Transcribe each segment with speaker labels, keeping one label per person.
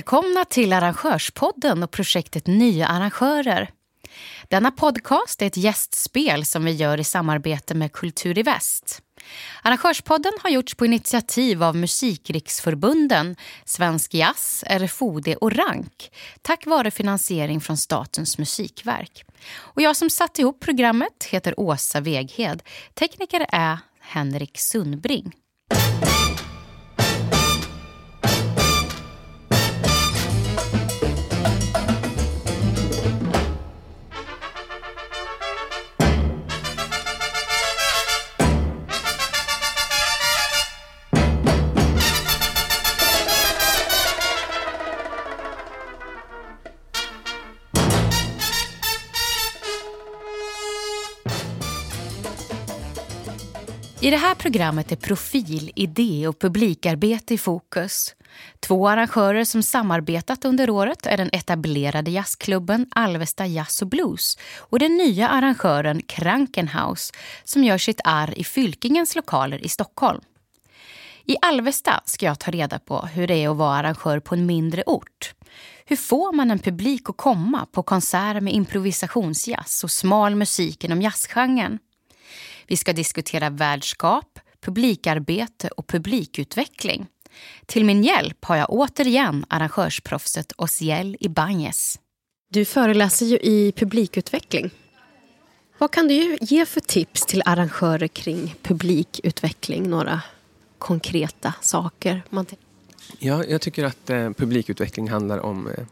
Speaker 1: Välkomna till Arrangörspodden och projektet Nya arrangörer. Denna podcast är ett gästspel som vi gör i samarbete med Kultur i Väst. Arrangörspodden har gjorts på initiativ av Musikriksförbunden, Svensk Jazz, RFOD och RANK tack vare finansiering från Statens musikverk. Och jag som satt ihop programmet heter Åsa Veghed. Tekniker är Henrik Sundbring. I det här programmet är profil, idé och publikarbete i fokus. Två arrangörer som samarbetat under året är den etablerade jazzklubben Alvesta Jazz och Blues och den nya arrangören Krankenhaus som gör sitt arr i Fylkingens lokaler i Stockholm. I Alvesta ska jag ta reda på hur det är att vara arrangör på en mindre ort. Hur får man en publik att komma på konserter med improvisationsjazz och smal musik inom jazzgenren? Vi ska diskutera värdskap, publikarbete och publikutveckling. Till min hjälp har jag återigen arrangörsproffset Osiel Ibanez.
Speaker 2: Du föreläser ju i publikutveckling. Vad kan du ge för tips till arrangörer kring publikutveckling? Några konkreta saker?
Speaker 3: Ja, jag tycker att eh, publikutveckling handlar om eh,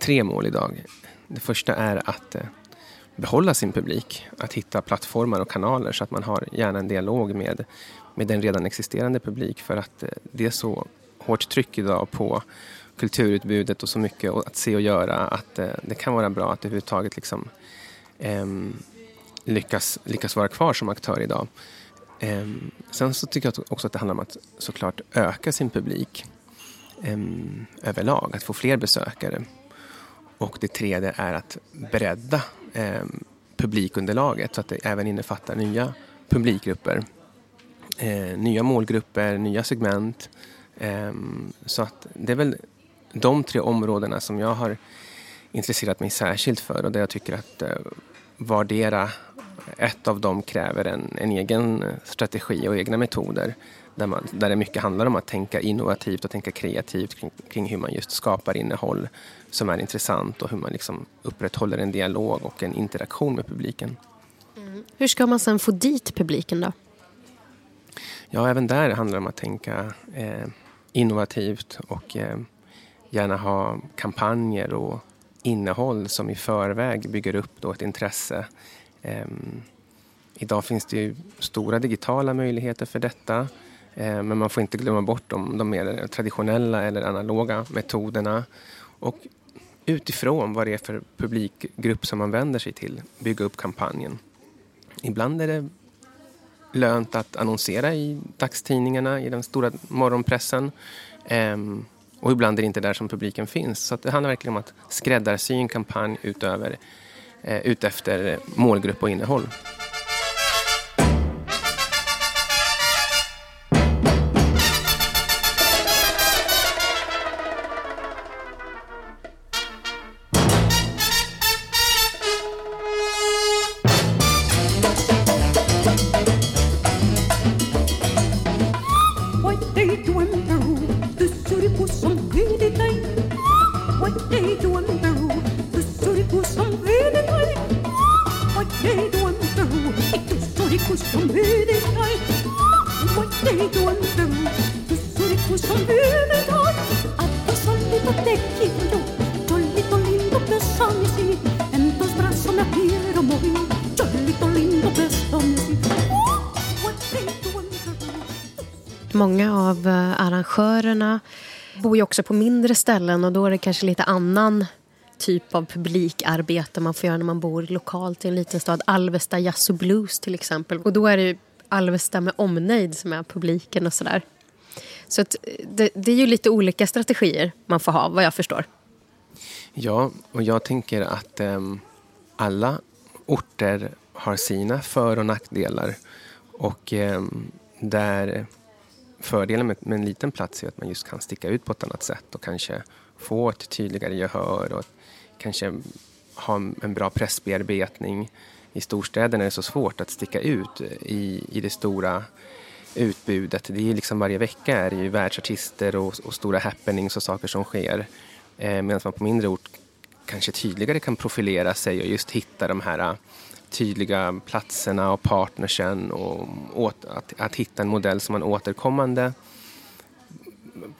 Speaker 3: tre mål idag. Det första är att eh, behålla sin publik. Att hitta plattformar och kanaler så att man har gärna en dialog med, med den redan existerande publik. För att eh, det är så hårt tryck idag på kulturutbudet och så mycket att se och göra att eh, det kan vara bra att överhuvudtaget liksom, eh, lyckas, lyckas vara kvar som aktör idag. Eh, sen så tycker jag också att det handlar om att såklart öka sin publik eh, överlag, att få fler besökare. Och det tredje är att bredda eh, publikunderlaget så att det även innefattar nya publikgrupper. Eh, nya målgrupper, nya segment. Eh, så att det är väl de tre områdena som jag har intresserat mig särskilt för och där jag tycker att eh, vardera ett av dem kräver en, en egen eh, strategi och egna metoder. Där, man, där det mycket handlar om att tänka innovativt och tänka kreativt kring, kring hur man just skapar innehåll som är intressant och hur man liksom upprätthåller en dialog och en interaktion med publiken.
Speaker 2: Mm. Hur ska man sen få dit publiken då?
Speaker 3: Ja, även där handlar det om att tänka eh, innovativt och eh, gärna ha kampanjer och innehåll som i förväg bygger upp då ett intresse. Eh, idag finns det ju stora digitala möjligheter för detta. Eh, men man får inte glömma bort de, de mer traditionella eller analoga metoderna. Och utifrån vad det är för publikgrupp som man vänder sig till bygga upp kampanjen. Ibland är det lönt att annonsera i dagstidningarna, i den stora morgonpressen. Ehm, och ibland är det inte där som publiken finns. Så det handlar verkligen om att skräddarsy en kampanj utöver, eh, utefter målgrupp och innehåll.
Speaker 2: Många av eh, arrangörerna bor ju också på mindre ställen och då är det kanske lite annan typ av publikarbete man får göra när man bor lokalt i en liten stad. Alvesta Jazz och Blues till exempel. Och då är det Alvesta med omnejd som är publiken och sådär. Så att eh, det, det, är ju lite olika strategier man får ha vad jag förstår.
Speaker 3: Ja, och jag tänker att eh, alla orter har sina för och nackdelar. Och eh, där fördelen med, med en liten plats är att man just kan sticka ut på ett annat sätt och kanske få ett tydligare gehör och kanske ha en bra pressbearbetning. I storstäderna är det så svårt att sticka ut i, i det stora utbudet. Det är liksom varje vecka är det ju världsartister och, och stora happenings och saker som sker. Eh, Medan man på mindre ort kanske tydligare kan profilera sig och just hitta de här tydliga platserna och partnersen och åt, att, att hitta en modell som man återkommande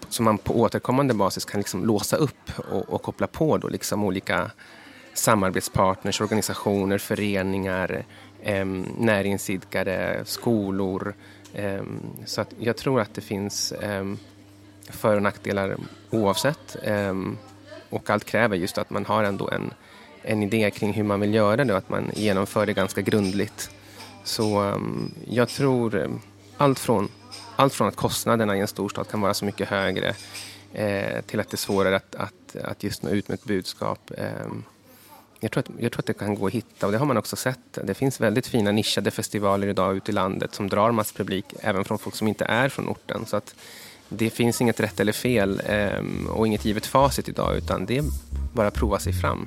Speaker 3: som man på återkommande basis kan liksom låsa upp och, och koppla på då liksom olika samarbetspartners, organisationer, föreningar, eh, näringsidkare, skolor. Eh, så att jag tror att det finns eh, för och nackdelar oavsett. Och allt kräver just att man har ändå en, en idé kring hur man vill göra det och att man genomför det ganska grundligt. Så ehm, jag tror ehm, allt från, allt från att kostnaderna i en storstad kan vara så mycket högre eh, till att det är svårare att, att, att just nå ut med ett budskap. Ehm, jag, tror att, jag tror att det kan gå att hitta och det har man också sett. Det finns väldigt fina nischade festivaler idag ute i landet som drar masspublik även från folk som inte är från orten. Så att det finns inget rätt eller fel ehm, och inget givet facit idag utan det är bara att prova sig fram.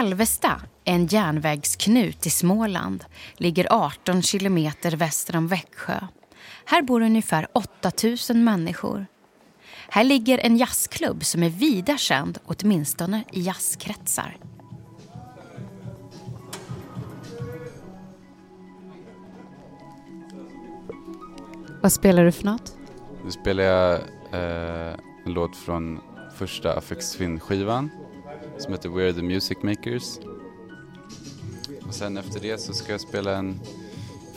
Speaker 3: Alvesta, en järnvägsknut i Småland, ligger 18 kilometer väster om Växjö. Här bor ungefär 8 000 människor. Här ligger en jazzklubb som är vida känd, åtminstone i jazzkretsar. Vad spelar du för något?
Speaker 4: Nu spelar jag eh, en låt från första Affix Twin-skivan som heter We're the Music Makers. Och sen efter det så ska jag spela en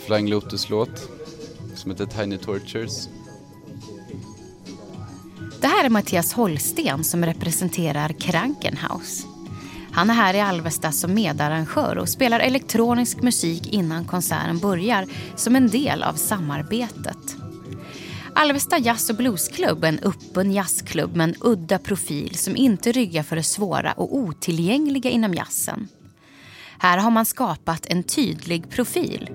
Speaker 4: Flying Lotus-låt som heter Tiny Tortures.
Speaker 1: Det här är Mattias Holsten som representerar Krankenhaus. Han är här i Alvesta som medarrangör och spelar elektronisk musik innan konserten börjar som en del av samarbetet. Alvesta Jazz och Bluesklubb är en öppen jazzklubb med en udda profil som inte ryggar för det svåra och otillgängliga inom jazzen. Här har man skapat en tydlig profil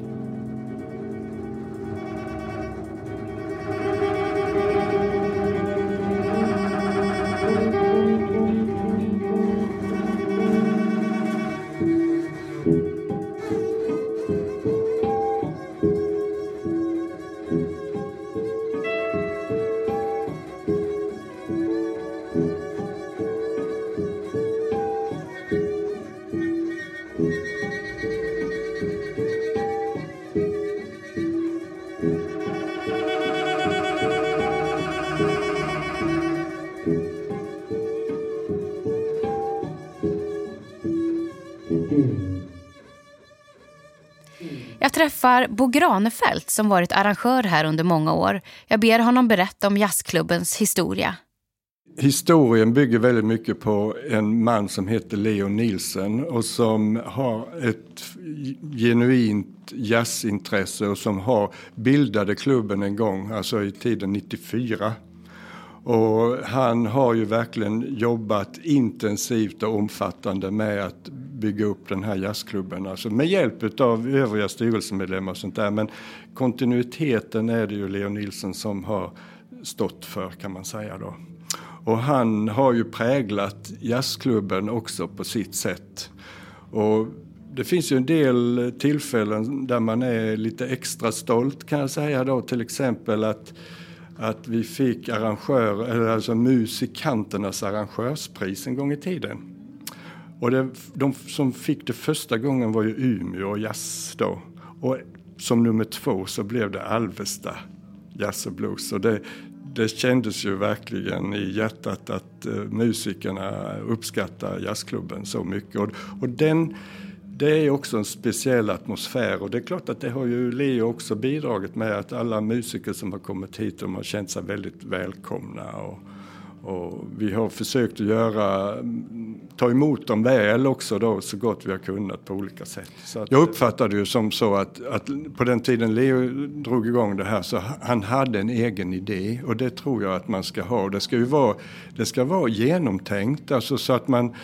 Speaker 1: Jag träffar Bo Granefelt som varit arrangör här under många år. Jag ber honom berätta om jazzklubbens historia.
Speaker 5: Historien bygger väldigt mycket på en man som heter Leo Nielsen och som har ett genuint jazzintresse och som har bildade klubben en gång, alltså i tiden 94. Och han har ju verkligen jobbat intensivt och omfattande med att bygga upp den här jazzklubben. Alltså med hjälp av övriga styrelsemedlemmar och sånt där. Men kontinuiteten är det ju Leo Nilsson som har stått för kan man säga då. Och han har ju präglat jazzklubben också på sitt sätt. Och det finns ju en del tillfällen där man är lite extra stolt kan jag säga då. Till exempel att att vi fick arrangör, eller alltså musikanternas arrangörspris en gång i tiden. Och det, de som fick det första gången var ju Umeå Jazz då. Och som nummer två så blev det Alvesta Jazz och Blues. Och det, det kändes ju verkligen i hjärtat att uh, musikerna uppskattar jazzklubben så mycket. Och, och den, det är också en speciell atmosfär och det är klart att det har ju Leo också bidragit med att alla musiker som har kommit hit de har känt sig väldigt välkomna. Och, och vi har försökt att göra, ta emot dem väl också då så gott vi har kunnat på olika sätt. Så jag uppfattade ju som så att, att på den tiden Leo drog igång det här så han hade en egen idé och det tror jag att man ska ha. Det ska ju vara, det ska vara genomtänkt alltså så att man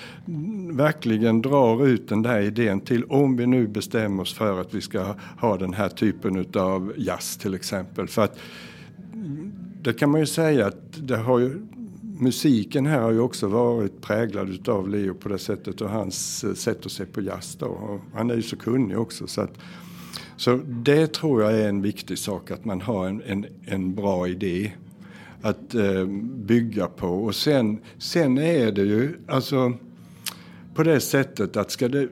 Speaker 5: verkligen drar ut den där idén till om vi nu bestämmer oss för att vi ska ha den här typen av jazz till exempel. För att det kan man ju säga att det har ju musiken här har ju också varit präglad av Leo på det sättet och hans eh, sätt att se på jazz då. Han är ju så kunnig också så att så det tror jag är en viktig sak att man har en, en, en bra idé att eh, bygga på och sen, sen är det ju alltså på det sättet att ska det,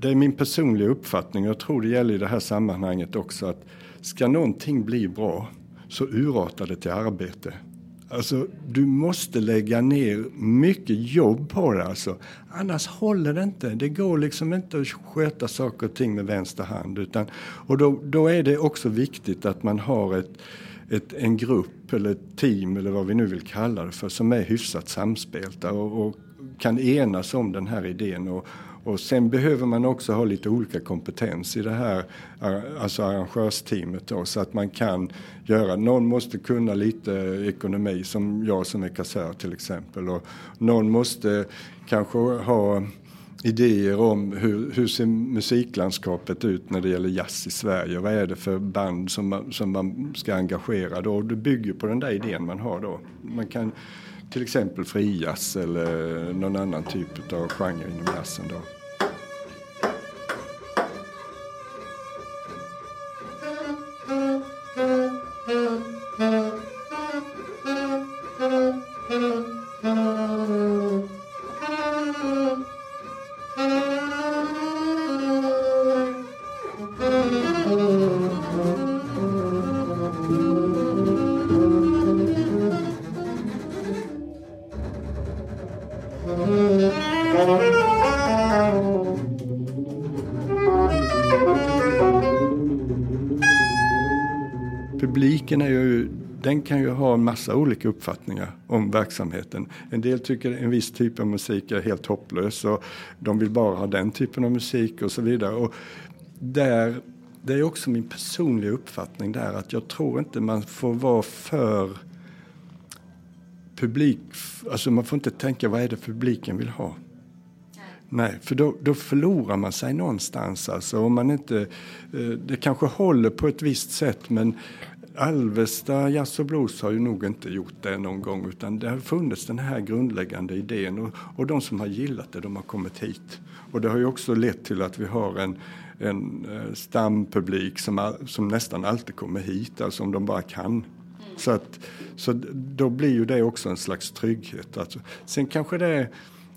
Speaker 5: det är min personliga uppfattning och jag tror det gäller i det här sammanhanget också att ska någonting bli bra så urartar det till arbete. Alltså, du måste lägga ner mycket jobb på det. Alltså. Annars håller det inte. Det går liksom inte att sköta saker och ting med vänster hand. Utan, och då, då är det också viktigt att man har ett, ett, en grupp eller ett team eller vad vi nu vill kalla det för som är hyfsat samspelta och, och kan enas om den här idén och, och sen behöver man också ha lite olika kompetens i det här alltså arrangörsteamet då, så att man kan göra, någon måste kunna lite ekonomi som jag som är kassör till exempel och någon måste kanske ha idéer om hur, hur ser musiklandskapet ut när det gäller jazz i Sverige. Vad är det för band som man, som man ska engagera då? Det bygger på den där idén man har då. Man kan till exempel frijazz eller någon annan typ av genre inom jazzen då. Massa olika uppfattningar om verksamheten. En del tycker en viss typ av musik är helt hopplös och de vill bara ha den typen av musik och så vidare. Och där, det är också min personliga uppfattning där att jag tror inte man får vara för publik, alltså man får inte tänka vad är det publiken vill ha. Nej, för då, då förlorar man sig någonstans. Alltså, om man inte, eh, det kanske håller på ett visst sätt men Alvesta Jazz och Blues har ju nog inte gjort det någon gång utan det har funnits den här grundläggande idén och, och de som har gillat det de har kommit hit. Och det har ju också lett till att vi har en, en eh, stampublik som, som nästan alltid kommer hit, alltså om de bara kan. Så, att, så då blir ju det också en slags trygghet. Alltså, sen kanske det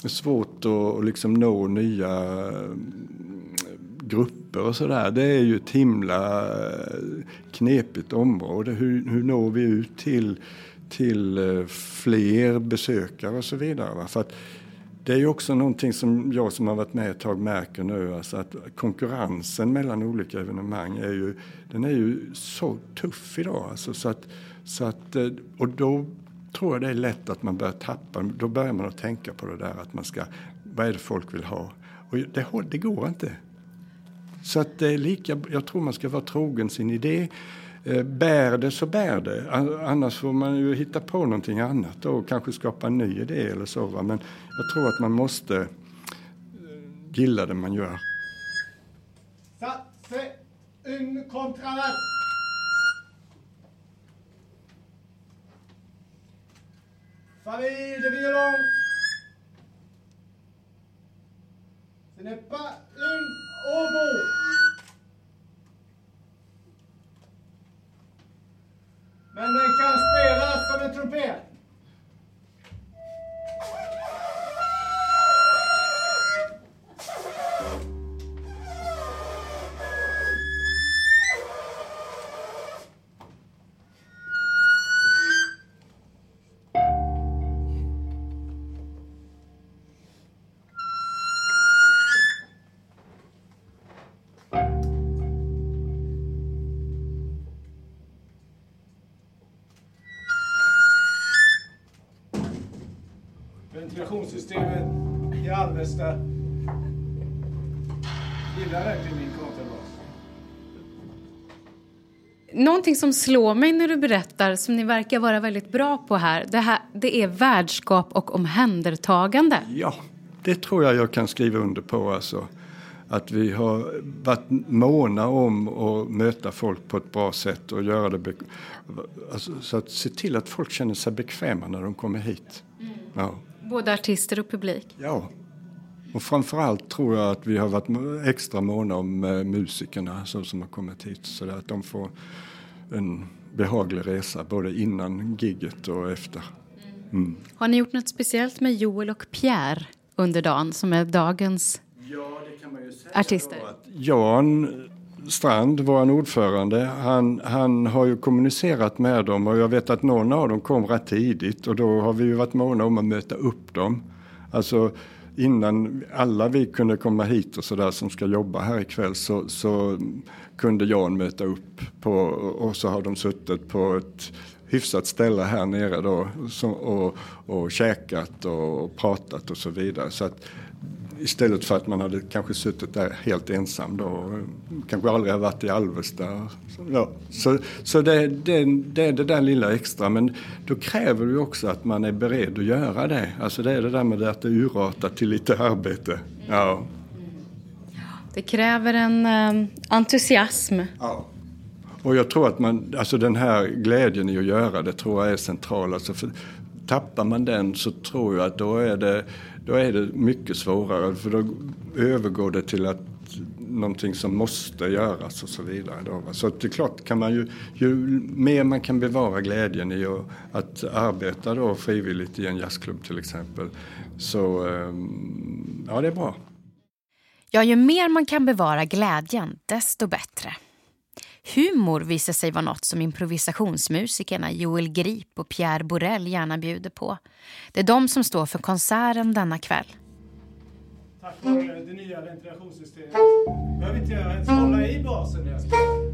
Speaker 5: är svårt att liksom nå nya mm, grupper och sådär. Det är ju ett himla eh, knepigt område. Hur, hur når vi ut till, till eh, fler besökare och så vidare. För att det är ju också någonting som jag som har varit med ett tag märker nu. Alltså att konkurrensen mellan olika evenemang är ju, den är ju så tuff idag. Alltså så att, så att, eh, och då tror jag det är lätt att man börjar tappa, då börjar man att tänka på det där att man ska, vad är det folk vill ha? Och det, det går inte. Så att det är lika, jag tror man ska vara trogen sin idé. Eh, bär det så bär det. Annars får man ju hitta på någonting annat och kanske skapa en ny idé eller så. Va? Men jag tror att man måste eh, gilla det man gör.
Speaker 6: Satse un kontravers. Famille de violon. Ce n'est pas une ventilationssystemet i Alvesta. Gillar verkligen min kontrabas.
Speaker 1: Någonting som slår mig när du berättar, som ni verkar vara väldigt bra på här, det, här, det är värdskap och omhändertagande.
Speaker 5: Ja, det tror jag jag kan skriva under på. Alltså. Att vi har varit måna om att möta folk på ett bra sätt och göra det alltså, så att se till att folk känner sig bekväma när de kommer hit. Mm.
Speaker 1: Ja. Både artister och publik?
Speaker 5: Ja. Och framförallt tror jag att vi har varit extra måna om eh, musikerna så som har kommit hit så att de får en behaglig resa både innan gigget och efter.
Speaker 1: Mm. Har ni gjort något speciellt med Joel och Pierre under dagen som är dagens
Speaker 5: ja, det kan man ju säga
Speaker 1: artister?
Speaker 5: Jan Strand, vår ordförande, han, han har ju kommunicerat med dem och jag vet att någon av dem kom rätt tidigt och då har vi ju varit måna om att möta upp dem. Alltså innan alla vi kunde komma hit och sådär som ska jobba här ikväll så, så kunde Jan möta upp på och så har de suttit på ett hyfsat ställe här nere då och, och käkat och pratat och så vidare. Så att Istället för att man hade kanske suttit där helt ensam då och kanske aldrig har varit i Alvesta. Ja, så så det, det, det är det där lilla extra men då kräver det också att man är beredd att göra det. Alltså det är det där med att det urartar till lite arbete. Ja.
Speaker 1: Det kräver en um, entusiasm.
Speaker 5: Ja. Och jag tror att man, alltså den här glädjen i att göra det tror jag är central. Alltså för, tappar man den så tror jag att då är det då är det mycket svårare för då övergår det till att någonting som måste göras och så vidare. Då. Så det är klart, kan man ju, ju mer man kan bevara glädjen i att, att arbeta då frivilligt i en jazzklubb till exempel, så ehm, ja, det är bra.
Speaker 1: Ja, ju mer man kan bevara glädjen, desto bättre. Humor visar sig vara något som improvisationsmusikerna Joel Grip och Pierre Borell gärna bjuder på. Det är de som står för konserten denna kväll.
Speaker 6: Tack vare det nya ventilationssystemet behöver inte jag ens hålla i basen när jag spelar.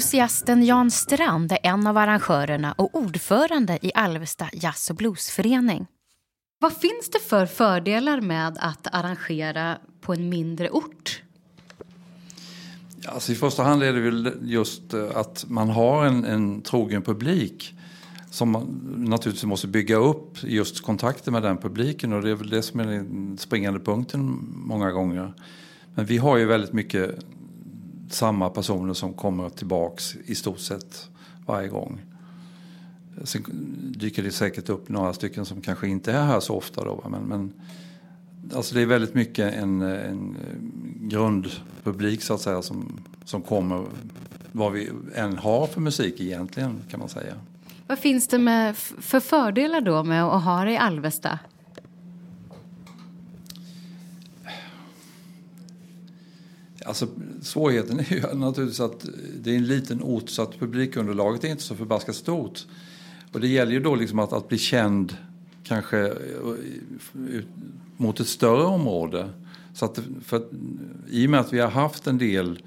Speaker 1: Entusiasten Jan Strand är en av arrangörerna och ordförande i Alvesta Jazz och Bluesförening. Vad finns det för fördelar med att arrangera på en mindre ort?
Speaker 7: Alltså I första hand är det väl just eh, att man har en, en trogen publik som man naturligtvis måste bygga upp just kontakten med den publiken och det är väl det som är den springande punkten många gånger. Men vi har ju väldigt mycket samma personer som kommer tillbaks i stort sett varje gång. Sen dyker det säkert upp några stycken som kanske inte är här så ofta då. Men, men alltså det är väldigt mycket en, en grundpublik så att säga som, som kommer vad vi än har för musik egentligen kan man säga.
Speaker 1: Vad finns det med för fördelar då med att ha det i Alvesta?
Speaker 7: Alltså, svårigheten är ju naturligtvis att det är en liten ort så att publikunderlaget är inte så förbaskat stort. Och det gäller ju då liksom att, att bli känd kanske eh, ut, mot ett större område. Så att, för, I och med att vi har haft en del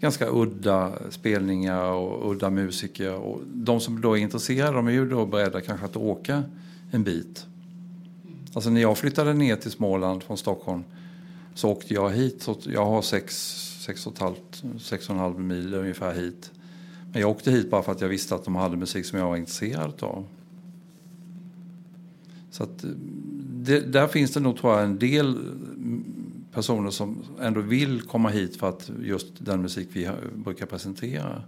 Speaker 7: ganska udda spelningar och udda musiker. Och de som då är intresserade de är ju då beredda kanske att åka en bit. Alltså när jag flyttade ner till Småland från Stockholm så åkte jag hit. Så jag har 6,5 mil ungefär hit. Men jag åkte hit bara för att jag visste att de hade musik som jag var intresserad av. Så att eh, det, där finns det nog tror jag en del mm, personer som ändå vill komma hit för att just den musik vi brukar presentera.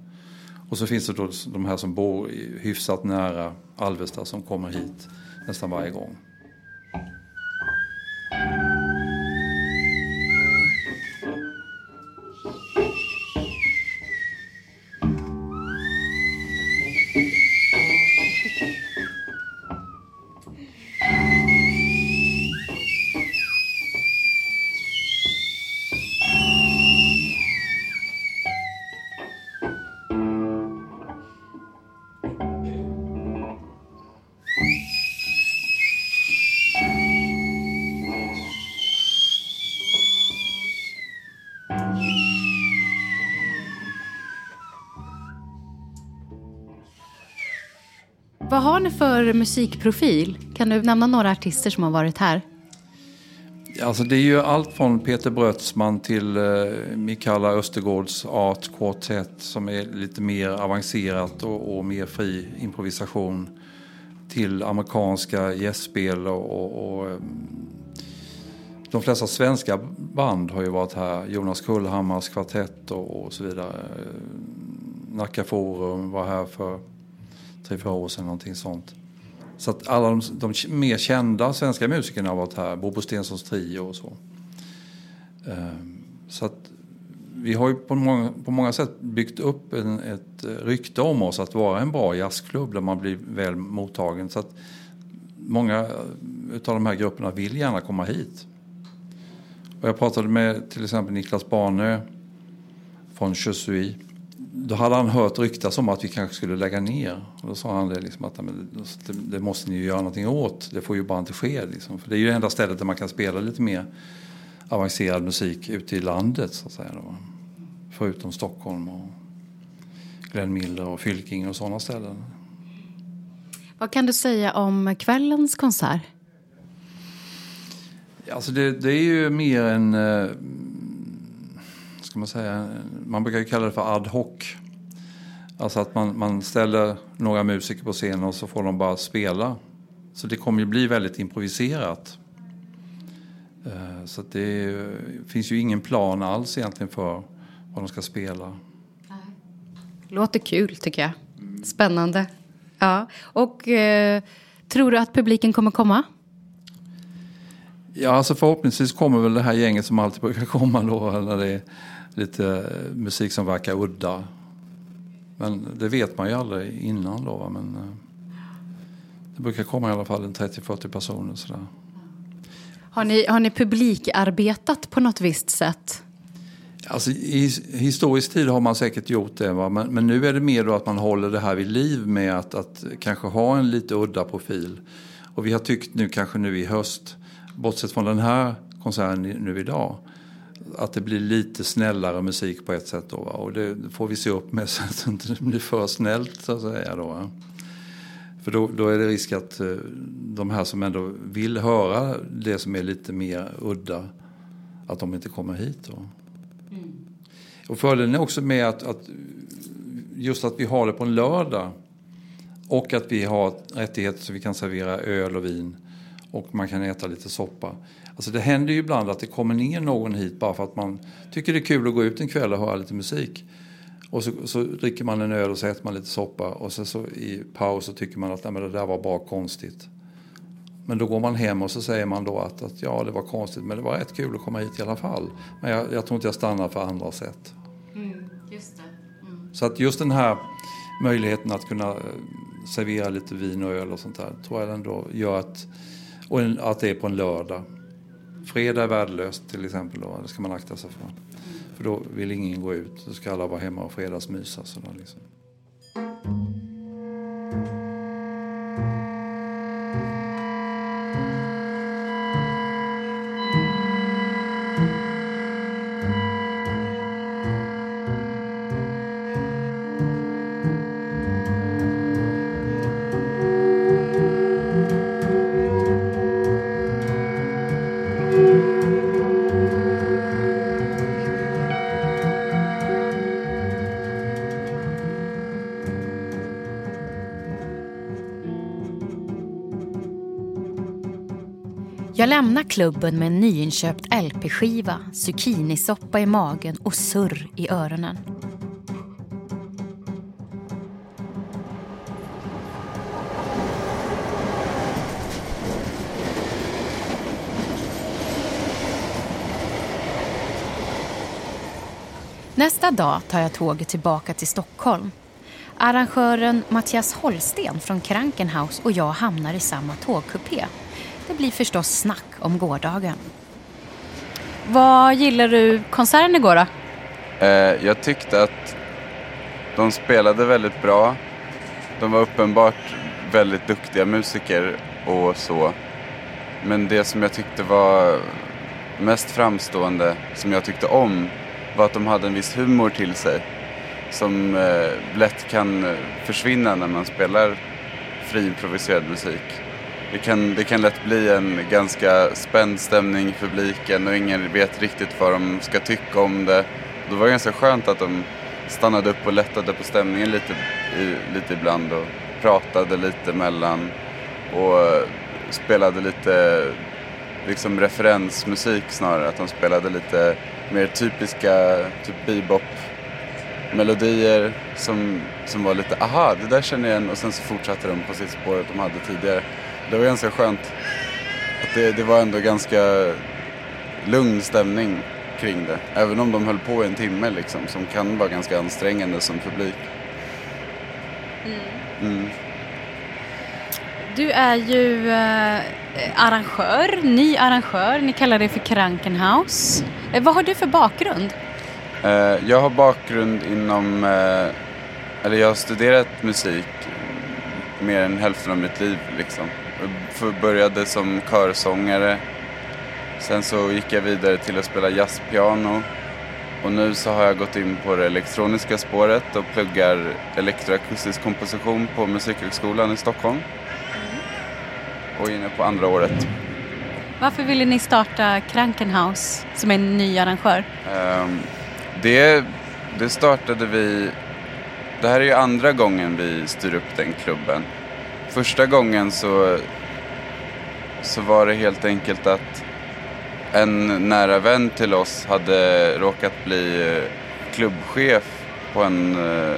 Speaker 7: Och så finns det då de här som bor hyfsat nära Alvesta som kommer hit nästan varje gång.
Speaker 1: Vad har ni för musikprofil? Kan du nämna några artister som har varit här?
Speaker 7: Alltså det är ju allt från Peter Brötsman till eh, Mikaela Östergårds Art Quartet som är lite mer avancerat och, och mer fri improvisation till amerikanska gästspel och, och, och ehm, de flesta svenska band har ju varit här. Jonas Kullhammars kvartett och, och så vidare. Ehm, Nacka Forum var här för tre, fyra år sedan, någonting sånt. Så att alla de, de mer kända svenska musikerna har varit här. Bobo Stensons trio och så. Ehm, så att vi har ju på många, på många sätt byggt upp en, ett eh, rykte om oss att vara en bra jazzklubb där man blir väl mottagen. Så att många eh, av de här grupperna vill gärna komma hit. Och jag pratade med till exempel Niklas Barnö från Chesui. Då hade han hört ryktas om att vi kanske skulle lägga ner. Och då sa han det, liksom att det, det måste ni ju göra någonting åt. Det får ju bara inte ske. Liksom. För det är ju det enda stället där man kan spela lite mer avancerad musik ute i landet. Så att säga, då. Förutom Stockholm och Glenn Miller och Fylking och sådana ställen.
Speaker 1: Vad kan du säga om kvällens konsert?
Speaker 7: Alltså det, det är ju mer en, eh, ska man säga, man brukar kalla det för ad hoc. Alltså att man, man ställer några musiker på scenen och så får de bara spela. Så det kommer ju bli väldigt improviserat. Eh, så det finns ju ingen plan alls egentligen för vad de ska spela.
Speaker 1: Låter kul tycker jag. Spännande. Ja. Och eh, tror du att publiken kommer komma?
Speaker 7: Ja, alltså förhoppningsvis kommer väl det här gänget som alltid brukar komma då när det lite musik som verkar udda. Men det vet man ju aldrig innan då. Men eh, det brukar komma i alla fall en 30-40 personer sådär.
Speaker 1: Har ni, har ni publikarbetat på något visst sätt?
Speaker 7: Alltså, I historisk tid har man säkert gjort det. Va? Men, men, nu är det mer då att man håller det här vid liv med att, att kanske ha en lite udda profil. Och vi har tyckt nu kanske nu i höst bortsett från den här konserten nu idag, att det blir lite snällare musik på ett sätt. Då, och det får vi se upp med så att det inte blir för snällt så att säga. Då, För då, då, är det risk att eh, de här som ändå vill höra det som är lite mer udda, att de inte kommer hit. Då. Mm. Och fördelen är också med att, att just att vi har det på en lördag och att vi har rättigheter så vi kan servera öl och vin och man kan äta lite soppa. Alltså det händer ju ibland att det kommer ner någon hit bara för att man tycker det är kul att gå ut en kväll och höra lite musik. Och så, så dricker man en öl och så äter man lite soppa och så, så i paus så tycker man att Nej, men det där var bara konstigt. Men då går man hem och så säger man då att, att ja det var konstigt men det var rätt kul att komma hit i alla fall. Men jag, jag tror inte jag stannar för andra sätt. Mm, mm. Så att just den här möjligheten att kunna eh, servera lite vin och öl och sånt där tror jag ändå gör att och en, att det är på en lördag. Fredag är värdelöst till exempel. Då. Det ska man akta sig för. För då vill ingen gå ut. Då ska alla vara hemma och fredagsmysa. Så då, liksom.
Speaker 1: Klubben med en nyinköpt LP-skiva, zucchinisoppa i magen och surr i öronen. Nästa dag tar jag tåget tillbaka till Stockholm. Arrangören Mattias Holsten från Krankenhaus och jag hamnar i samma tågkupé. Det blir förstås snack om gårdagen. Vad gillar du konserten igår då?
Speaker 4: Eh, jag tyckte att de spelade väldigt bra. De var uppenbart väldigt duktiga musiker och så. Men det som jag tyckte var mest framstående, som jag tyckte om, var att de hade en viss humor till sig. Som eh, lätt kan försvinna när man spelar friimproviserad musik. Det kan, det kan lätt bli en ganska spänd stämning i publiken och ingen vet riktigt vad de ska tycka om det. Det var ganska skönt att de stannade upp och lättade på stämningen lite, i, lite ibland och pratade lite mellan och spelade lite liksom referensmusik snarare. Att de spelade lite mer typiska typ bebop melodier som, som var lite aha, det där känner jag igen och sen så fortsatte de på sitt spår de hade tidigare. Det var ganska skönt. Att det, det var ändå ganska lugn stämning kring det. Även om de höll på en timme liksom, som kan vara ganska ansträngande som publik. Mm.
Speaker 1: Du är ju eh, arrangör, ny arrangör. Ni kallar det för Krankenhaus. Eh, vad har du för bakgrund?
Speaker 4: Eh, jag har bakgrund inom, eh, eller jag har studerat musik mer än hälften av mitt liv liksom. Började som körsångare. Sen så gick jag vidare till att spela jazzpiano. Och nu så har jag gått in på det elektroniska spåret och pluggar elektroakustisk komposition på Musikhögskolan i Stockholm. Och är inne på andra året.
Speaker 1: Varför ville ni starta Krankenhaus som är en ny arrangör?
Speaker 4: Um, det, det startade vi... Det här är ju andra gången vi styr upp den klubben. Första gången så, så var det helt enkelt att en nära vän till oss hade råkat bli eh, klubbchef på en eh,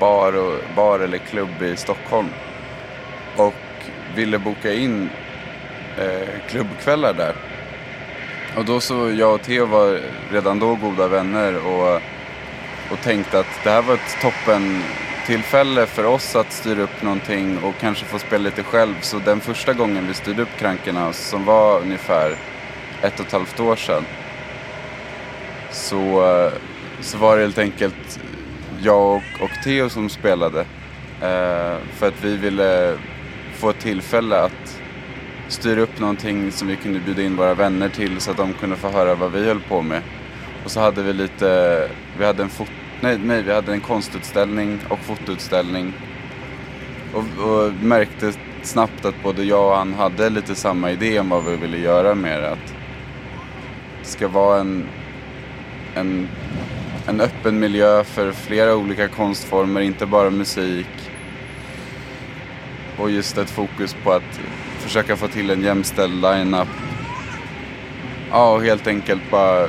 Speaker 4: bar, och, bar eller klubb i Stockholm och ville boka in eh, klubbkvällar där. Och då så, jag och Theo var redan då goda vänner och, och tänkte att det här var ett toppen tillfälle för oss att styra upp någonting och kanske få spela lite själv. Så den första gången vi styrde upp Krankerna som var ungefär ett och ett halvt år sedan så, så var det helt enkelt jag och, och Theo som spelade. Eh, för att vi ville få ett tillfälle att styra upp någonting som vi kunde bjuda in våra vänner till så att de kunde få höra vad vi höll på med. Och så hade vi lite, vi hade en fot, nej, nej, vi hade en konstutställning och fotoutställning. Och, och märkte snabbt att både jag och han hade lite samma idé om vad vi ville göra med det. Att det ska vara en, en, en öppen miljö för flera olika konstformer, inte bara musik. Och just ett fokus på att försöka få till en jämställd line-up. Ja, och helt enkelt bara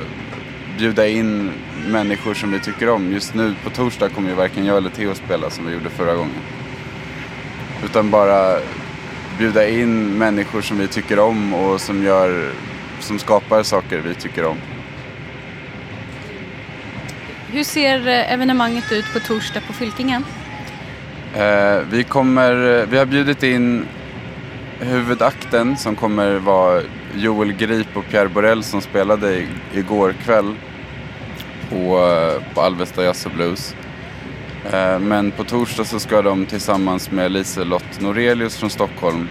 Speaker 4: bjuda in människor som vi tycker om. Just nu på torsdag kommer ju varken jag eller Theo spela som vi gjorde förra gången. Utan bara bjuda in människor som vi tycker om och som, gör, som skapar saker vi tycker om.
Speaker 1: Hur ser eh, evenemanget ut på torsdag på Fylkingen?
Speaker 4: Eh, vi, kommer, vi har bjudit in huvudakten som kommer vara Joel Grip och Pierre Borell som spelade igår kväll på, eh, på Alvesta Jazz och Blues. Eh, men på torsdag så ska de tillsammans med Liselott Norelius från Stockholm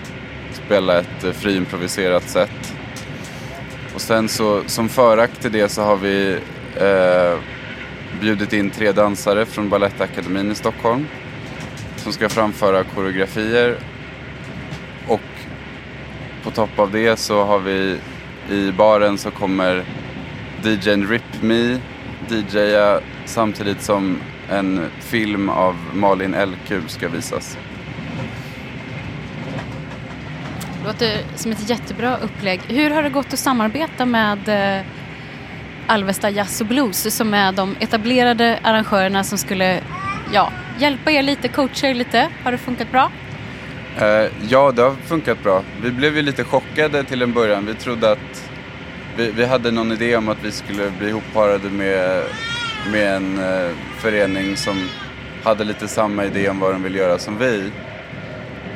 Speaker 4: spela ett eh, friimproviserat set. Och sen så som förakt till det så har vi eh, bjudit in tre dansare från Balettakademin i Stockholm som ska framföra koreografier och på topp av det så har vi i baren så kommer DJn Rip Me DJa samtidigt som en film av Malin LQ ska visas.
Speaker 1: Det låter som ett jättebra upplägg. Hur har det gått att samarbeta med eh, Alvesta Jazz och Blues som är de etablerade arrangörerna som skulle ja, hjälpa er lite, coacha er lite? Har det funkat bra?
Speaker 4: Uh, ja, det har funkat bra. Vi blev ju lite chockade till en början. Vi trodde att vi, vi hade någon idé om att vi skulle bli ihopparade med, med en eh, förening som hade lite samma idé om vad de vill göra som vi.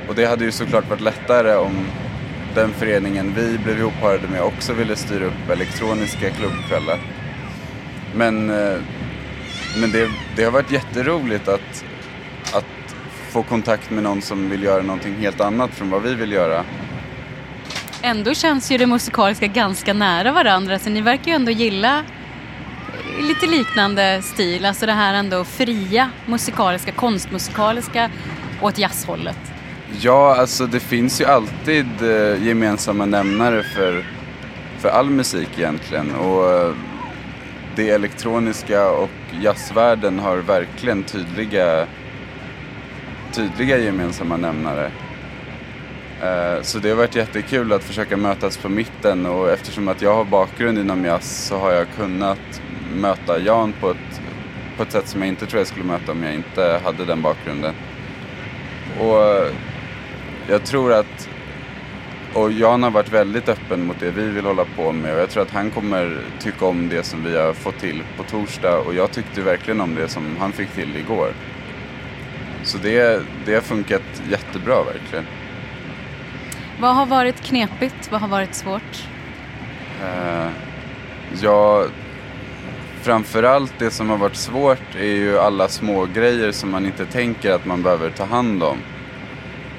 Speaker 4: Och det hade ju såklart varit lättare om den föreningen vi blev ihopparade med också ville styra upp elektroniska klubbkvällar. Men, eh, men det, det har varit jätteroligt att, att få kontakt med någon som vill göra någonting helt annat från vad vi vill göra.
Speaker 1: Ändå känns ju det musikaliska ganska nära varandra så ni verkar ju ändå gilla lite liknande stil, alltså det här ändå fria musikaliska, konstmusikaliska åt jazzhållet.
Speaker 4: Ja, alltså det finns ju alltid eh, gemensamma nämnare för, för all musik egentligen. Och eh, det elektroniska och jazzvärlden har verkligen tydliga, tydliga gemensamma nämnare. Eh, så det har varit jättekul att försöka mötas på mitten och eftersom att jag har bakgrund inom jazz så har jag kunnat möta Jan på ett, på ett sätt som jag inte tror jag skulle möta om jag inte hade den bakgrunden. Och eh, jag tror att, och Jan har varit väldigt öppen mot det vi vill hålla på med och jag tror att han kommer tycka om det som vi har fått till på torsdag och jag tyckte verkligen om det som han fick till igår. Så det, det har funkat jättebra verkligen.
Speaker 1: Vad har varit knepigt? Vad har varit svårt?
Speaker 4: Uh, ja, framförallt det som har varit svårt är ju alla små grejer som man inte tänker att man behöver ta hand om.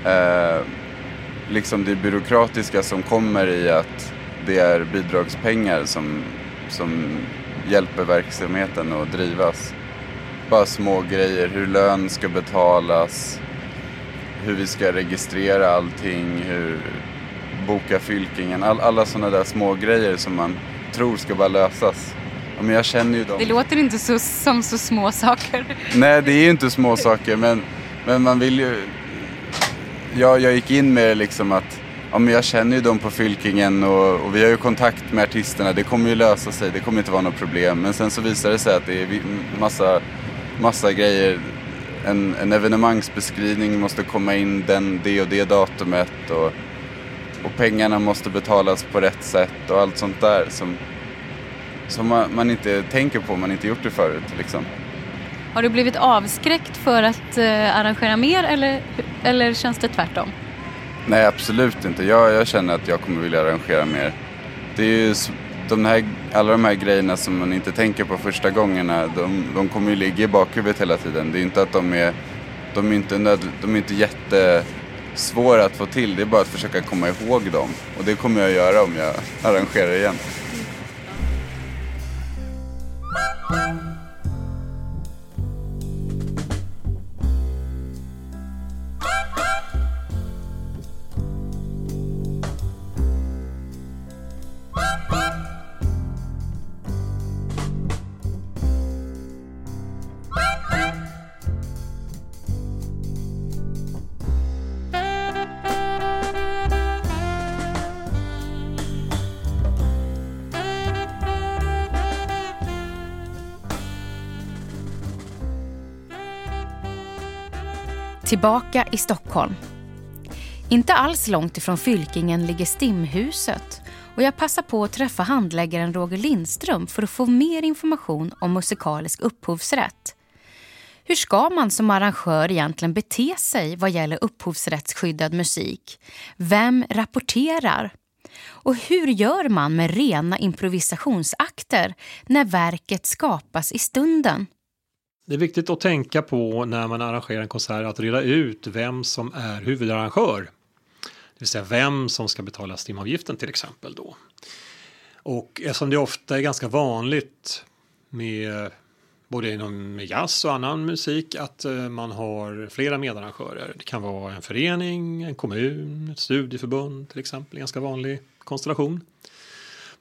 Speaker 4: Uh, liksom det byråkratiska som kommer i att det är bidragspengar som, som hjälper verksamheten att drivas. Bara små grejer, hur lön ska betalas, hur vi ska registrera allting, hur boka fylkingen, all, alla sådana där små grejer som man tror ska bara lösas. Ja, men jag känner ju dem.
Speaker 1: Det låter inte så, som så små saker.
Speaker 4: Nej, det är ju inte små saker men, men man vill ju... Jag, jag gick in med liksom att ja, men jag känner ju dem på Fylkingen och, och vi har ju kontakt med artisterna. Det kommer ju lösa sig, det kommer inte vara något problem. Men sen så visar det sig att det är massa, massa grejer. En, en evenemangsbeskrivning måste komma in den, det och det datumet och, och pengarna måste betalas på rätt sätt och allt sånt där som, som man, man inte tänker på man inte gjort det förut. Liksom.
Speaker 1: Har du blivit avskräckt för att eh, arrangera mer eller, eller känns det tvärtom?
Speaker 4: Nej, absolut inte. Jag, jag känner att jag kommer vilja arrangera mer. Det är ju de här, alla de här grejerna som man inte tänker på första gångerna, de, de kommer ju ligga i bakhuvudet hela tiden. Det är inte att de är, de är inte, nöd, de är inte jättesvåra att få till, det är bara att försöka komma ihåg dem. Och det kommer jag göra om jag arrangerar igen.
Speaker 1: Tillbaka i Stockholm. Inte alls långt ifrån Fylkingen ligger Stimhuset och jag passar på att träffa handläggaren Roger Lindström för att få mer information om musikalisk upphovsrätt. Hur ska man som arrangör egentligen bete sig vad gäller upphovsrättsskyddad musik? Vem rapporterar? Och hur gör man med rena improvisationsakter när verket skapas i stunden?
Speaker 8: Det är viktigt att tänka på när man arrangerar en konsert att reda ut vem som är huvudarrangör. Det vill säga vem som ska betala stimavgiften till exempel då. Och eftersom det ofta är ganska vanligt med både inom jazz och annan musik att eh, man har flera medarrangörer. Det kan vara en förening, en kommun, ett studieförbund till exempel, en ganska vanlig konstellation.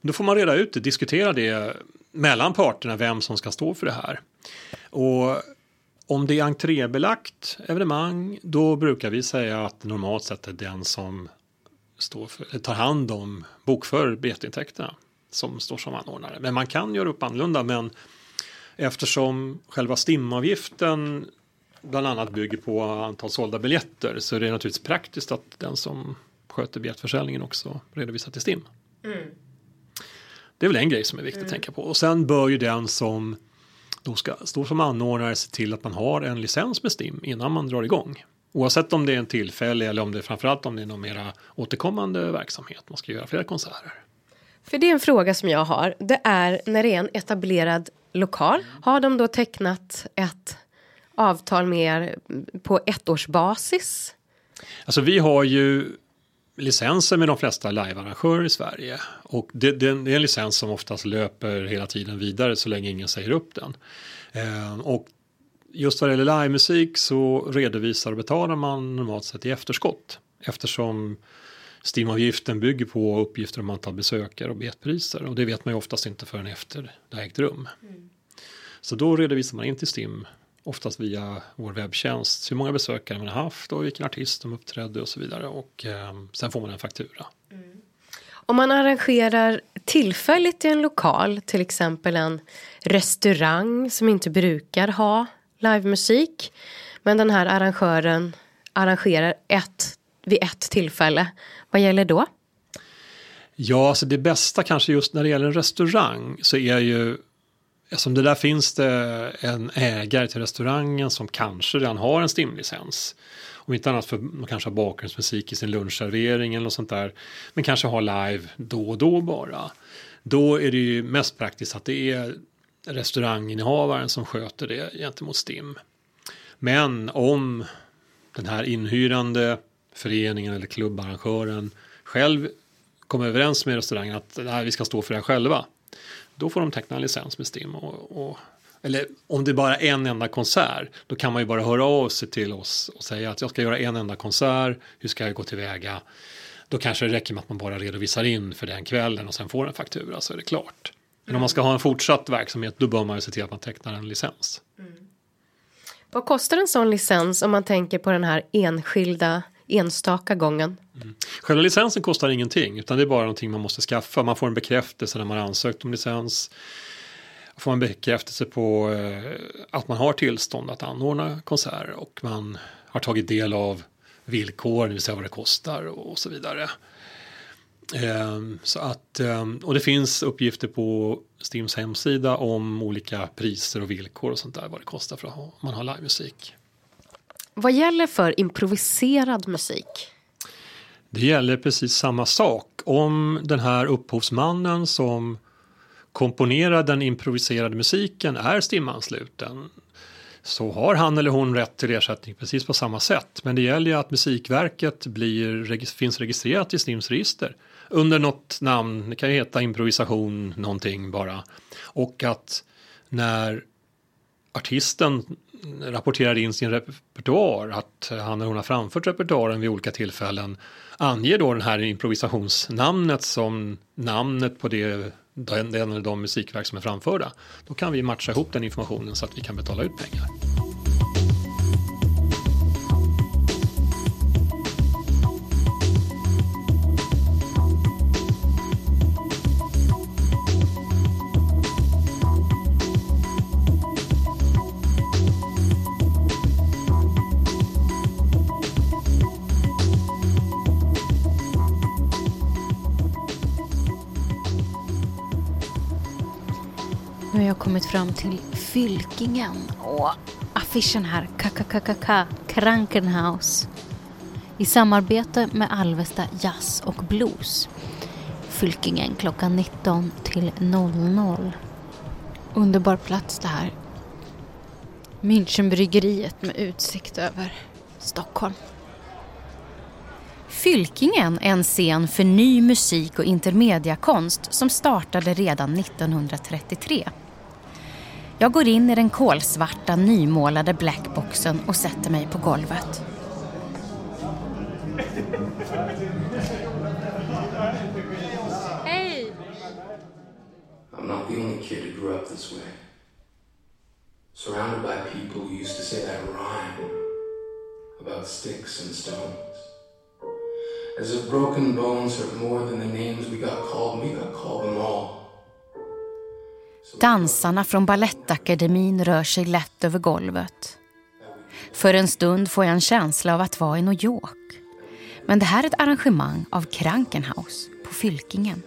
Speaker 8: Då får man reda ut det, diskutera det mellan parterna, vem som ska stå för det här. Och om det är entrébelagt evenemang, då brukar vi säga att normalt sett är den som står för, tar hand om bokför biljettintäkterna som står som anordnare. Men man kan göra upp annorlunda, men eftersom själva stimavgiften bland annat bygger på antal sålda biljetter så är det naturligtvis praktiskt att den som sköter biljettförsäljningen också redovisar till STIM. Det är väl en grej som är viktigt att tänka på. Och sen bör ju den som då ska stå som anordnare se till att man har en licens med STIM innan man drar igång. Oavsett om det är en tillfällig eller om det framförallt om det är någon mera återkommande verksamhet. Man ska göra flera konserter.
Speaker 2: För det är en fråga som jag har. Det är när det är en etablerad lokal. Har de då tecknat ett avtal med er på ettårsbasis?
Speaker 8: Alltså vi har ju licenser med de flesta livearrangörer i Sverige. Och det, det, är en licens som oftast löper hela tiden vidare så länge ingen säger upp den. Eh, och just vad det gäller livemusik så redovisar och betalar man normalt sett i efterskott. Eftersom Steamavgiften bygger på uppgifter om antal besökare och biljettpriser. Och det vet man ju oftast inte förrän efter det har ägt rum. Mm. Så då redovisar man in till Stim, oftast via vår webbtjänst, hur många besökare man har haft och vilken artist de uppträdde och så vidare. Och eh, sen får man en faktura. Mm.
Speaker 2: Om man arrangerar tillfälligt i en lokal, till exempel en restaurang som inte brukar ha livemusik. Men den här arrangören arrangerar ett, vid ett tillfälle. Vad gäller då?
Speaker 8: Ja, alltså det bästa kanske just när det gäller en restaurang så är ju Eftersom det där finns det en ägare till restaurangen som kanske redan har en stimlicens. Om inte annat för man kanske har bakgrundsmusik i sin lunchservering eller något sånt där. Men kanske har live då och då bara. Då är det ju mest praktiskt att det är restauranginnehavaren som sköter det gentemot STIM. Men om den här inhyrande föreningen eller klubbarrangören själv kommer överens med restaurangen att nej, vi ska stå för det här själva. Då får de teckna en licens med STIM. Och, och, eller om det är bara en enda konsert, då kan man ju bara höra av sig till oss och säga att jag ska göra en enda konsert, hur ska jag gå tillväga? Då kanske det räcker med att man bara redovisar in för den kvällen och sen får en faktura så är det klart. Men om man ska ha en fortsatt verksamhet då bör man ju se till att man tecknar en licens. Mm.
Speaker 2: Vad kostar en sån licens om man tänker på den här enskilda enstaka gången?
Speaker 8: Mm. Själva licensen kostar ingenting utan det är bara någonting man måste skaffa. Man får en bekräftelse när man har ansökt om licens. Får man bekräftelse på eh, att man har tillstånd att anordna konserter och man har tagit del av villkor, det vill säga vad det kostar och så vidare. Ehm, så att, ehm, och det finns uppgifter på Stims hemsida om olika priser och villkor och sånt där, vad det kostar för att ha, man har livemusik.
Speaker 2: Vad gäller för improviserad musik?
Speaker 8: Det gäller precis samma sak. Om den här upphovsmannen som komponerar den improviserade musiken är stimansluten så har han eller hon rätt till ersättning precis på samma sätt. Men det gäller ju att Musikverket blir, finns registrerat i STIMs register under något namn, det kan ju heta improvisation någonting bara. Och att när artisten rapporterar in sin repertoar, att han eller hon har framfört repertoaren vid olika tillfällen, anger då den här improvisationsnamnet som namnet på det, den eller de musikverk som är framförda. Då kan vi matcha ihop den informationen så att vi kan betala ut pengar.
Speaker 1: Kommit fram till Fylkingen och affischen här, KKKK, Krankenhaus. I samarbete med Alvesta Jazz och Blues. Fylkingen klockan 19 till 00. Underbar plats det här. Münchenbryggeriet med utsikt över Stockholm. Fylkingen är en scen för ny musik och intermediakonst som startade redan 1933. Jag går in i den kolsvarta nymålade blackboxen och sätter mig på golvet.
Speaker 2: Hej!
Speaker 9: I'm not the only kid who grew up this way. Surrounded by people who used to say that rhyme about sticks and stones. As if broken bones hurt more than the names we got called, we got called them all.
Speaker 1: Dansarna från Balettakademin rör sig lätt över golvet. För en stund får jag en känsla av att vara i New York. Men det här är ett arrangemang av Krankenhaus på Fylkingen.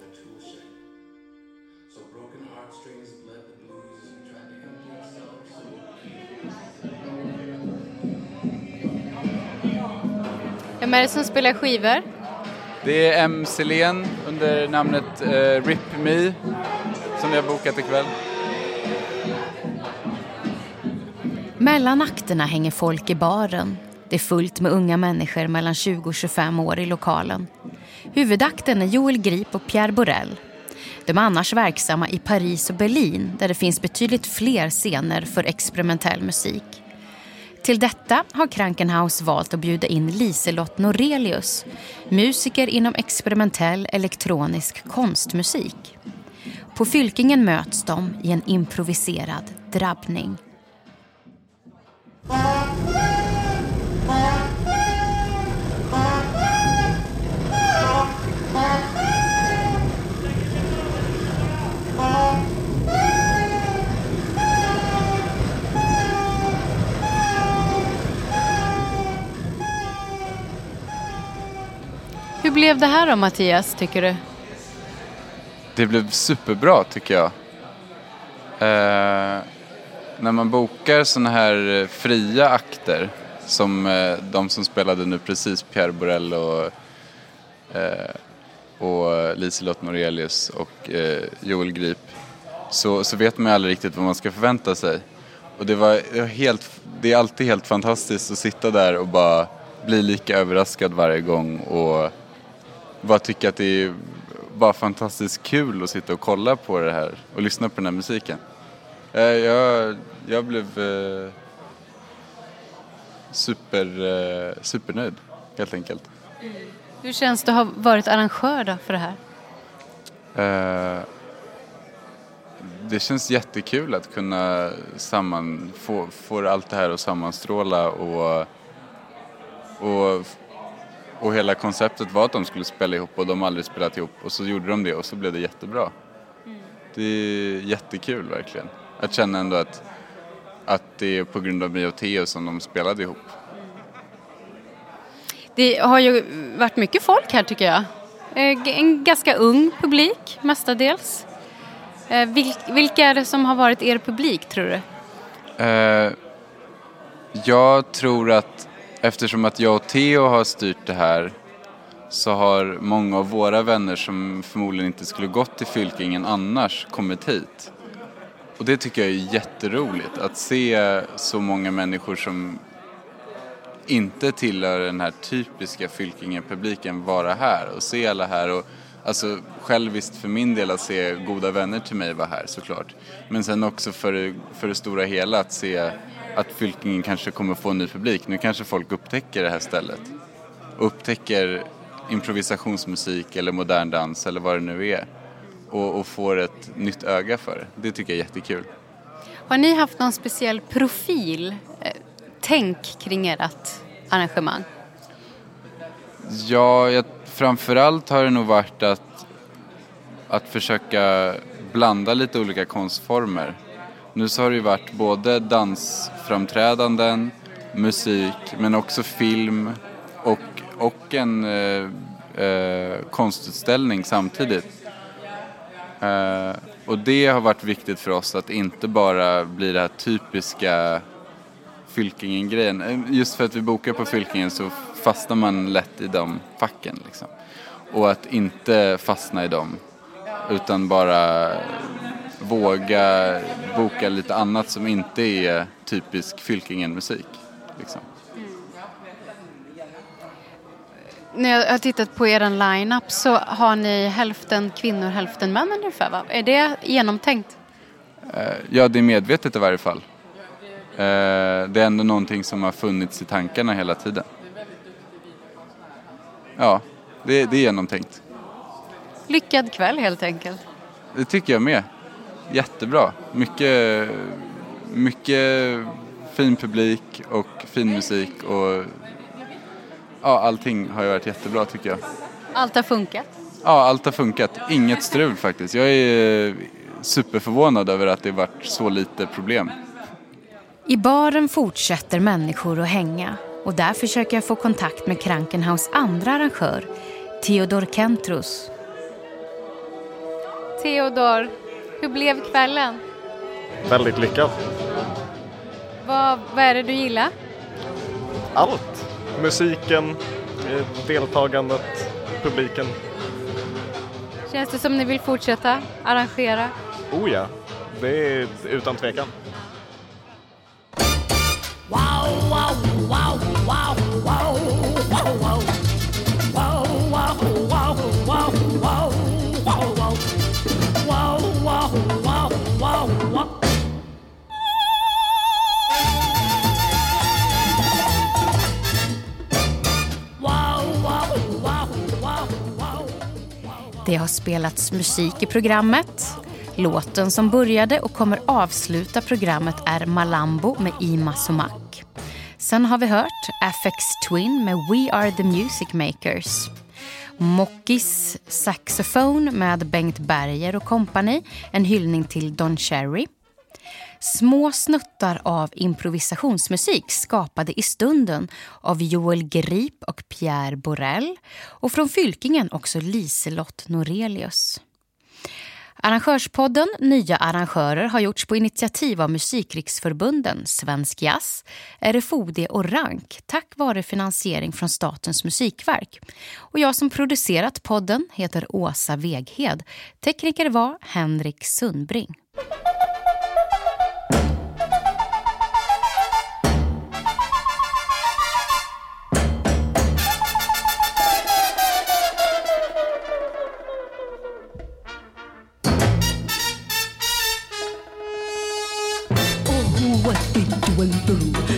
Speaker 2: Vem är det som spelar skivor?
Speaker 4: Det är M. Selén under namnet uh, Rip Me som ni har bokat ikväll.
Speaker 1: Mellan akterna hänger folk i baren. Det är fullt med unga människor mellan 20 och 25 år i lokalen. Huvudakten är Joel Grip och Pierre Borel. De är annars verksamma i Paris och Berlin där det finns betydligt fler scener för experimentell musik. Till detta har Krankenhaus valt att bjuda in Liselott Norelius, musiker inom experimentell elektronisk konstmusik. På Fylkingen möts de i en improviserad drabbning.
Speaker 2: Hur blev det här då Mattias, tycker du?
Speaker 4: Det blev superbra tycker jag. Eh, när man bokar sådana här eh, fria akter som eh, de som spelade nu precis, Pierre Borell och, eh, och Liselott Norelius och eh, Joel Grip, så, så vet man ju aldrig riktigt vad man ska förvänta sig. Och det, var det var helt, det är alltid helt fantastiskt att sitta där och bara bli lika överraskad varje gång och bara tycka att det är bara fantastiskt kul att sitta och kolla på det här och lyssna på den här musiken. Eh, Jag, jag blev eh, super, eh, supernöjd helt enkelt.
Speaker 2: Hur känns det att ha varit arrangör då för det här?
Speaker 4: Eh, Det känns jättekul att kunna samman, få, få allt det här att sammanstråla och, och, och hela konceptet var att de skulle spela ihop och de har aldrig spelat ihop och så gjorde de det och så blev det jättebra. Det är jättekul verkligen. Att känna ändå att, att det är på grund av mig och Theo som de spelade ihop.
Speaker 2: Det har ju varit mycket folk här tycker jag. Eh, En ganska ung publik mestadels. Eh, vil- Vilka är det som har varit er publik tror du?
Speaker 4: Eh, jag tror att eftersom att jag och Theo har styrt det här så har många av våra vänner som förmodligen inte skulle gått till Fylkingen annars kommit hit. Och det tycker jag är jätteroligt att se så många människor som inte tillhör den här typiska Fylkingen-publiken vara här och se alla här och alltså själviskt för min del att se goda vänner till mig vara här såklart. Men sen också för, för det stora hela att se att Fylkingen kanske kommer få en ny publik. Nu kanske folk upptäcker det här stället. Upptäcker improvisationsmusik eller modern dans eller vad det nu är. Och, och får ett nytt öga för det. Det tycker jag är jättekul.
Speaker 2: Har ni haft någon speciell profil, eh, tänk kring ert arrangemang?
Speaker 4: Ja, jag, framförallt har det nog varit att, att försöka blanda lite olika konstformer. Nu så har det ju varit både dansframträdanden, musik, men också film och, och en eh, eh, konstutställning samtidigt. Eh, och det har varit viktigt för oss att inte bara bli det här typiska Fylkingen-grejen. Eh, just för att vi bokar på Fylkingen så fastnar man lätt i de facken liksom. Och att inte fastna i dem utan bara våga boka lite annat som inte är typisk Fylkingen-musik. Liksom.
Speaker 2: När jag har tittat på er line-up så har ni hälften kvinnor, hälften män ungefär va? Är det genomtänkt?
Speaker 4: Eh, Ja, det är medvetet i varje fall. Eh, Det är ändå någonting som har funnits i tankarna hela tiden. Ja, det, det är genomtänkt.
Speaker 2: Lyckad kväll helt enkelt.
Speaker 4: Det tycker jag med. Jättebra. Mycket, mycket fin publik och fin musik och ja, allting har ju varit jättebra tycker jag.
Speaker 2: Allt har funkat.
Speaker 4: Ja, allt har funkat. Inget strul faktiskt. Jag är superförvånad över att det varit så lite problem.
Speaker 1: I baren fortsätter människor att hänga och där försöker jag få kontakt med Krankenhaus andra arrangör, Theodor Kentros.
Speaker 2: Theodor, hur blev kvällen?
Speaker 10: Väldigt lyckad.
Speaker 2: Vad, vad är det du gillar?
Speaker 10: Allt. Musiken, eh, deltagandet, publiken.
Speaker 2: Känns det som ni vill fortsätta arrangera?
Speaker 10: Oh ja, det är utan tvekan.
Speaker 1: Det har spelats musik i programmet. Låten som började och kommer avsluta programmet är Malambo med Ima Somak. Sen har vi hört Afex Twin med We Are The Music Makers. Mockis Saxophone med Bengt Berger och kompani, en hyllning till Don Cherry. Små snuttar av improvisationsmusik skapade i stunden av Joel Grip och Pierre Borell och från Fylkingen också Liselott Norelius. Arrangörspodden Nya arrangörer har gjorts på initiativ av Musikriksförbunden Svensk Jazz, RFOD och RANK tack vare finansiering från Statens musikverk. Och jag som producerat podden heter Åsa Veghed. Tekniker var Henrik Sundbring.
Speaker 11: Oh, what